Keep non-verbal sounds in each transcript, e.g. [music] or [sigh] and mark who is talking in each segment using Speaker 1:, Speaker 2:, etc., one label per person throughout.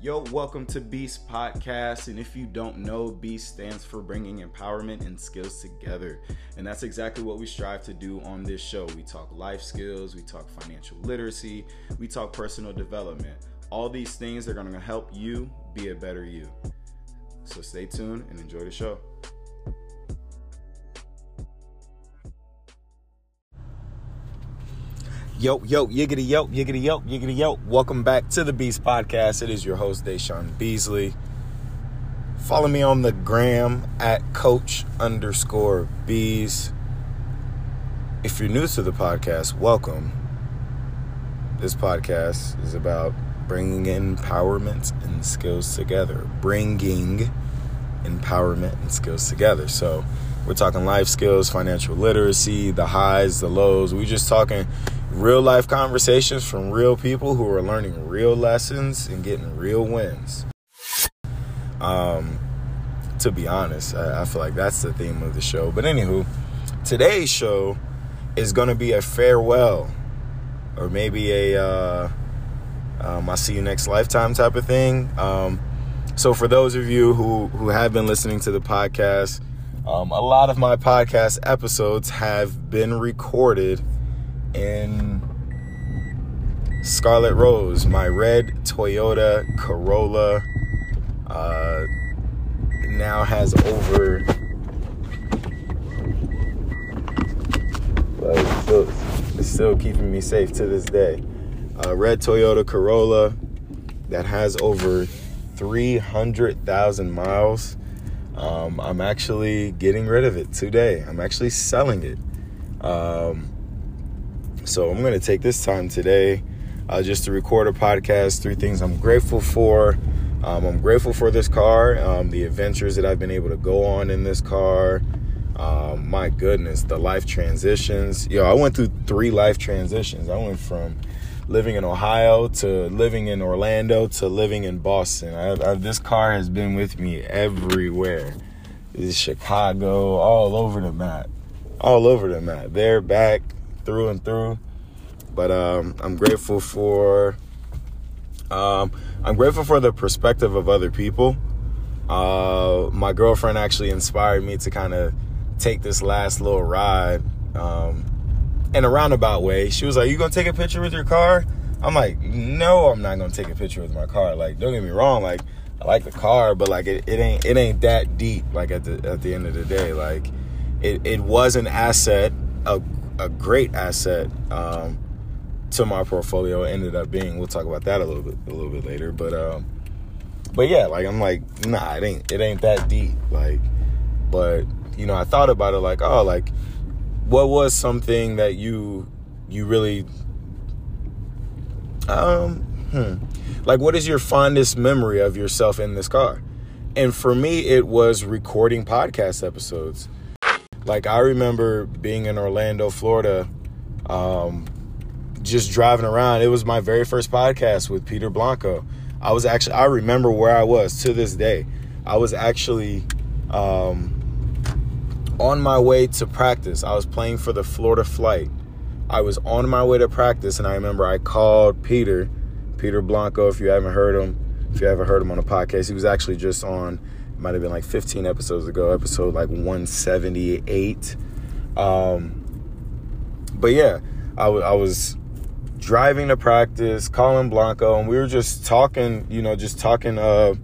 Speaker 1: Yo, welcome to Beast Podcast. And if you don't know, Beast stands for bringing empowerment and skills together. And that's exactly what we strive to do on this show. We talk life skills, we talk financial literacy, we talk personal development. All these things are going to help you be a better you. So stay tuned and enjoy the show. Yo, yo, yiggity yo, yiggity yo, yiggity yo. Welcome back to the Beast Podcast. It is your host, Deshaun Beasley. Follow me on the gram at coach underscore beas. If you're new to the podcast, welcome. This podcast is about bringing empowerment and skills together. Bringing empowerment and skills together. So, we're talking life skills, financial literacy, the highs, the lows. We're just talking real life conversations from real people who are learning real lessons and getting real wins. Um, to be honest, I, I feel like that's the theme of the show. But anywho, today's show is going to be a farewell, or maybe a uh, um, "I see you next lifetime" type of thing. Um, so, for those of you who who have been listening to the podcast, um, a lot of my podcast episodes have been recorded in Scarlett Rose, my red Toyota Corolla, uh, now has over. It's still, it's still keeping me safe to this day. A red Toyota Corolla that has over 300,000 miles. Um, I'm actually getting rid of it today. I'm actually selling it. Um, so I'm going to take this time today uh, just to record a podcast. Three things I'm grateful for. Um, I'm grateful for this car, um, the adventures that I've been able to go on in this car. Um, my goodness, the life transitions. Yo, I went through three life transitions. I went from living in Ohio to living in Orlando to living in Boston. I, I, this car has been with me everywhere. Chicago, all over the map, all over the map. There, back, through and through. But um, I'm grateful for um, I'm grateful for the perspective of other people. Uh, my girlfriend actually inspired me to kind of take this last little ride um, in a roundabout way. She was like, "You gonna take a picture with your car?" I'm like, "No, I'm not gonna take a picture with my car." Like, don't get me wrong, like I like the car, but like it, it ain't it ain't that deep. Like at the at the end of the day, like it it was an asset, a a great asset um, to my portfolio. Ended up being. We'll talk about that a little bit a little bit later. But um, but yeah, like I'm like, nah, it ain't it ain't that deep. Like, but you know, I thought about it like, oh, like what was something that you you really um hmm, like what is your fondest memory of yourself in this car? And for me, it was recording podcast episodes. Like I remember being in Orlando, Florida, um, just driving around. It was my very first podcast with Peter Blanco. I was actually I remember where I was to this day. I was actually um, on my way to practice. I was playing for the Florida Flight. I was on my way to practice, and I remember I called Peter, Peter Blanco. If you haven't heard him, if you haven't heard him on a podcast, he was actually just on might have been like 15 episodes ago, episode like 178. Um, but yeah, I, w- I was driving to practice, calling Blanco, and we were just talking, you know, just talking uh,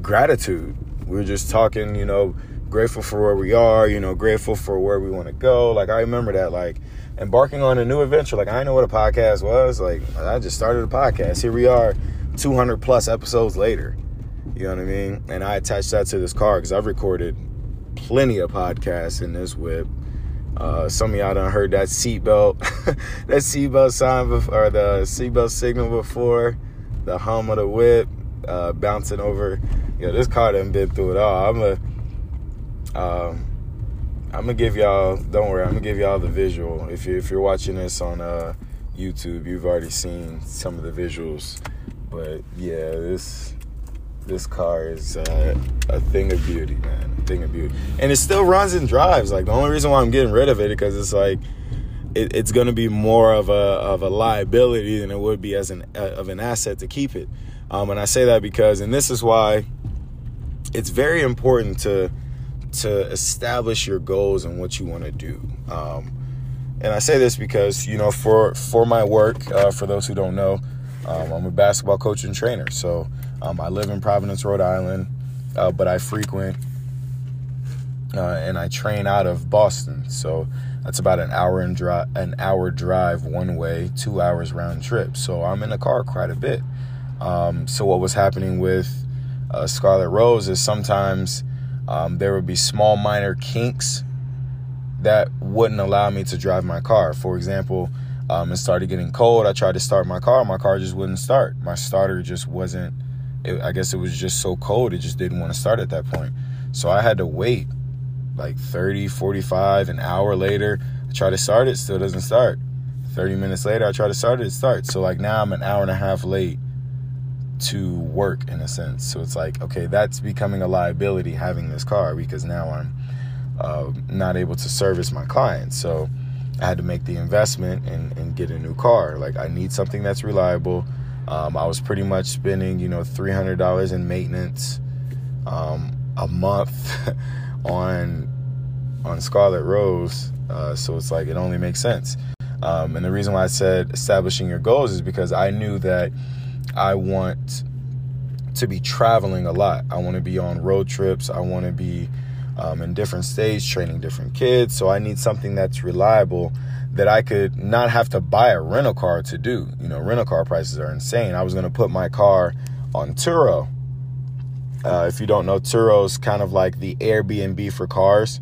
Speaker 1: gratitude. We were just talking, you know, grateful for where we are, you know, grateful for where we want to go. Like I remember that, like embarking on a new adventure. Like I know what a podcast was. Like I just started a podcast. Here we are, 200 plus episodes later. You know what I mean? And I attached that to this car because I've recorded plenty of podcasts in this whip. Uh, some of y'all done heard that seatbelt, [laughs] that seatbelt sign before, or the seatbelt signal before, the hum of the whip, uh, bouncing over. Know, this car done been through it all. I'm a, um, I'm gonna give y'all. Don't worry, I'm gonna give y'all the visual. If you if you're watching this on uh, YouTube, you've already seen some of the visuals. But yeah, this this car is uh, a thing of beauty, man. A thing of beauty, and it still runs and drives. Like the only reason why I'm getting rid of it because it's like it, it's going to be more of a of a liability than it would be as an uh, of an asset to keep it. Um, and I say that because, and this is why it's very important to to establish your goals and what you want to do. Um, and I say this because you know, for for my work, uh, for those who don't know, um, I'm a basketball coach and trainer. So um, I live in Providence, Rhode Island, uh, but I frequent uh, and I train out of Boston. So that's about an hour and drive, an hour drive one way, two hours round trip. So I'm in the car quite a bit. Um, so what was happening with uh, Scarlett Rose is sometimes um, there would be small minor kinks that wouldn't allow me to drive my car. For example, um, it started getting cold. I tried to start my car. My car just wouldn't start. My starter just wasn't. It, I guess it was just so cold. It just didn't want to start at that point. So I had to wait like 30, 45, an hour later. I try to start it, still doesn't start. 30 minutes later, I try to start it, it starts. So like now I'm an hour and a half late to work in a sense. So it's like, okay, that's becoming a liability having this car because now I'm uh, not able to service my clients. So I had to make the investment and, and get a new car. Like I need something that's reliable. Um, I was pretty much spending, you know, three hundred dollars in maintenance um, a month [laughs] on on Scarlett Rose. Uh, so it's like it only makes sense. Um, and the reason why I said establishing your goals is because I knew that I want to be traveling a lot. I want to be on road trips. I want to be um, in different states, training different kids. So I need something that's reliable that I could not have to buy a rental car to do. You know, rental car prices are insane. I was going to put my car on Turo. Uh, if you don't know, Turo's kind of like the Airbnb for cars.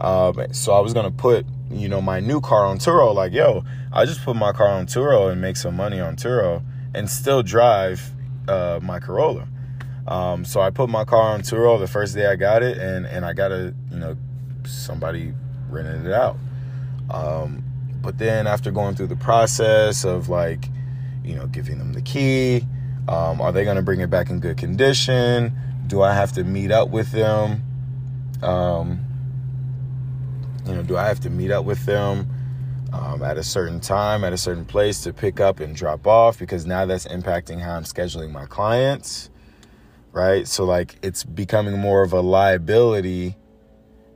Speaker 1: Um, so I was going to put, you know, my new car on Turo. Like, yo, I just put my car on Turo and make some money on Turo and still drive uh, my Corolla. Um, so I put my car on Turo the first day I got it, and and I got a you know somebody rented it out. Um, but then after going through the process of like you know giving them the key, um, are they going to bring it back in good condition? Do I have to meet up with them? Um, you know, do I have to meet up with them? Um, at a certain time, at a certain place to pick up and drop off because now that's impacting how I'm scheduling my clients right? So like it's becoming more of a liability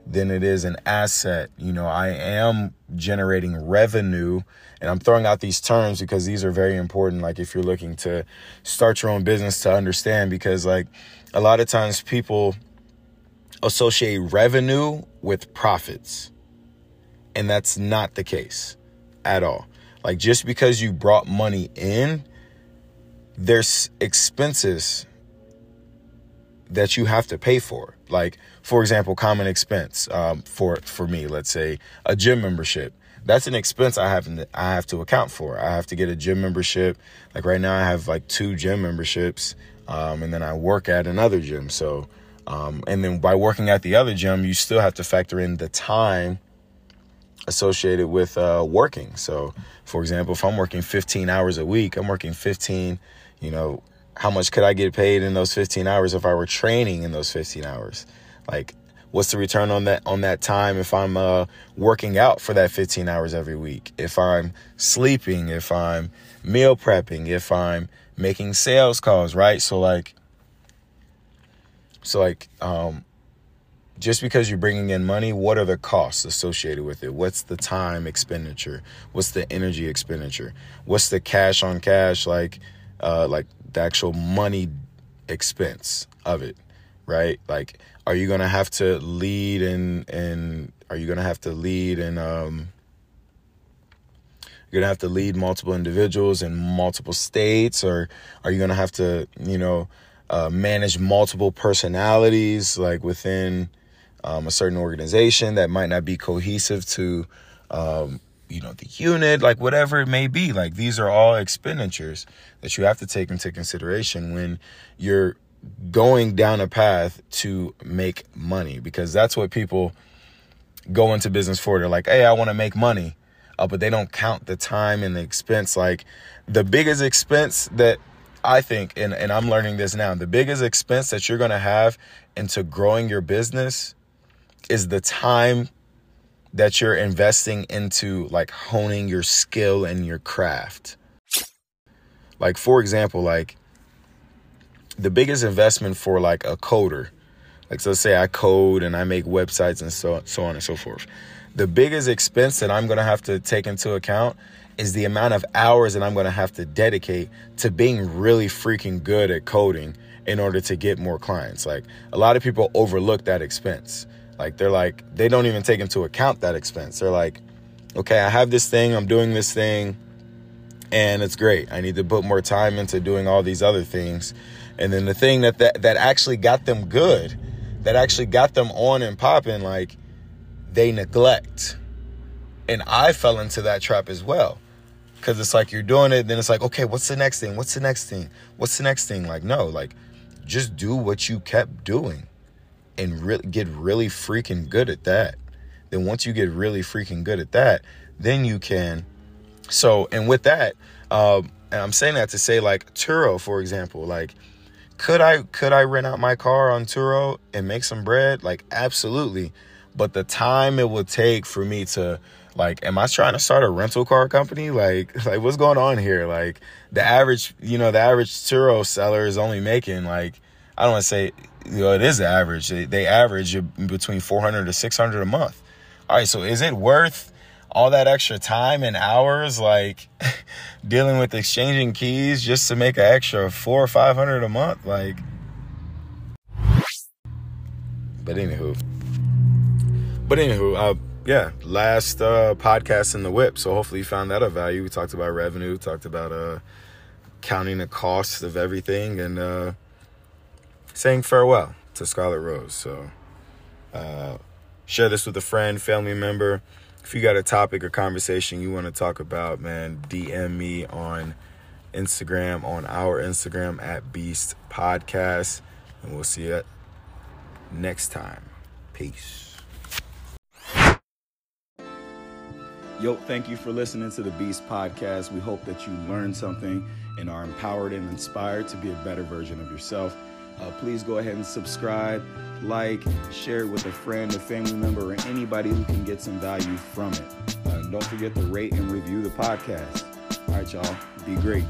Speaker 1: than it is an asset. You know, I am generating revenue and I'm throwing out these terms because these are very important like if you're looking to start your own business to understand because like a lot of times people associate revenue with profits. And that's not the case at all. Like just because you brought money in, there's expenses that you have to pay for. Like, for example, common expense um, for for me, let's say a gym membership. That's an expense I have I have to account for. I have to get a gym membership. Like right now, I have like two gym memberships, um, and then I work at another gym. So, um, and then by working at the other gym, you still have to factor in the time associated with uh, working. So, for example, if I'm working 15 hours a week, I'm working 15, you know, how much could I get paid in those 15 hours if I were training in those 15 hours? Like, what's the return on that on that time if I'm uh, working out for that 15 hours every week? If I'm sleeping, if I'm meal prepping, if I'm making sales calls, right? So like, so like, um, just because you're bringing in money, what are the costs associated with it? What's the time expenditure? What's the energy expenditure? What's the cash on cash like? Uh, like the actual money expense of it, right? Like, are you gonna have to lead and and are you gonna have to lead and um you're gonna have to lead multiple individuals in multiple states, or are you gonna have to, you know, uh, manage multiple personalities like within um, a certain organization that might not be cohesive to um, know, the unit, like whatever it may be. Like these are all expenditures that you have to take into consideration when you're going down a path to make money because that's what people go into business for. They're like, hey, I want to make money. Uh, but they don't count the time and the expense. Like the biggest expense that I think, and, and I'm learning this now, the biggest expense that you're going to have into growing your business is the time that you're investing into like honing your skill and your craft. Like for example, like the biggest investment for like a coder, like so let's say I code and I make websites and so so on and so forth. The biggest expense that I'm gonna have to take into account is the amount of hours that I'm gonna have to dedicate to being really freaking good at coding in order to get more clients. Like a lot of people overlook that expense. Like they're like they don't even take into account that expense. They're like, okay, I have this thing, I'm doing this thing, and it's great. I need to put more time into doing all these other things. And then the thing that that, that actually got them good, that actually got them on and popping, like they neglect. And I fell into that trap as well. Cause it's like you're doing it, then it's like, okay, what's the next thing? What's the next thing? What's the next thing? Like, no, like just do what you kept doing and really get really freaking good at that. Then once you get really freaking good at that, then you can. So, and with that, um, and I'm saying that to say like Turo, for example, like could I could I rent out my car on Turo and make some bread? Like absolutely. But the time it would take for me to like am I trying to start a rental car company? Like [laughs] like what's going on here? Like the average, you know, the average Turo seller is only making like I don't want to say you know it is average. They, they average between 400 to 600 a month. All right, so is it worth all that extra time and hours like [laughs] dealing with exchanging keys just to make an extra 4 or 500 a month like But anywho, but anywho, uh yeah, last uh, podcast in the whip. So hopefully you found that of value. We talked about revenue, talked about uh, counting the cost of everything, and uh, saying farewell to Scarlett Rose. So uh, share this with a friend, family member. If you got a topic or conversation you want to talk about, man, DM me on Instagram, on our Instagram at Beast Podcast, and we'll see you next time. Peace. Yo, thank you for listening to the Beast Podcast. We hope that you learned something and are empowered and inspired to be a better version of yourself. Uh, please go ahead and subscribe, like, share it with a friend, a family member, or anybody who can get some value from it. Uh, don't forget to rate and review the podcast. All right, y'all, be great.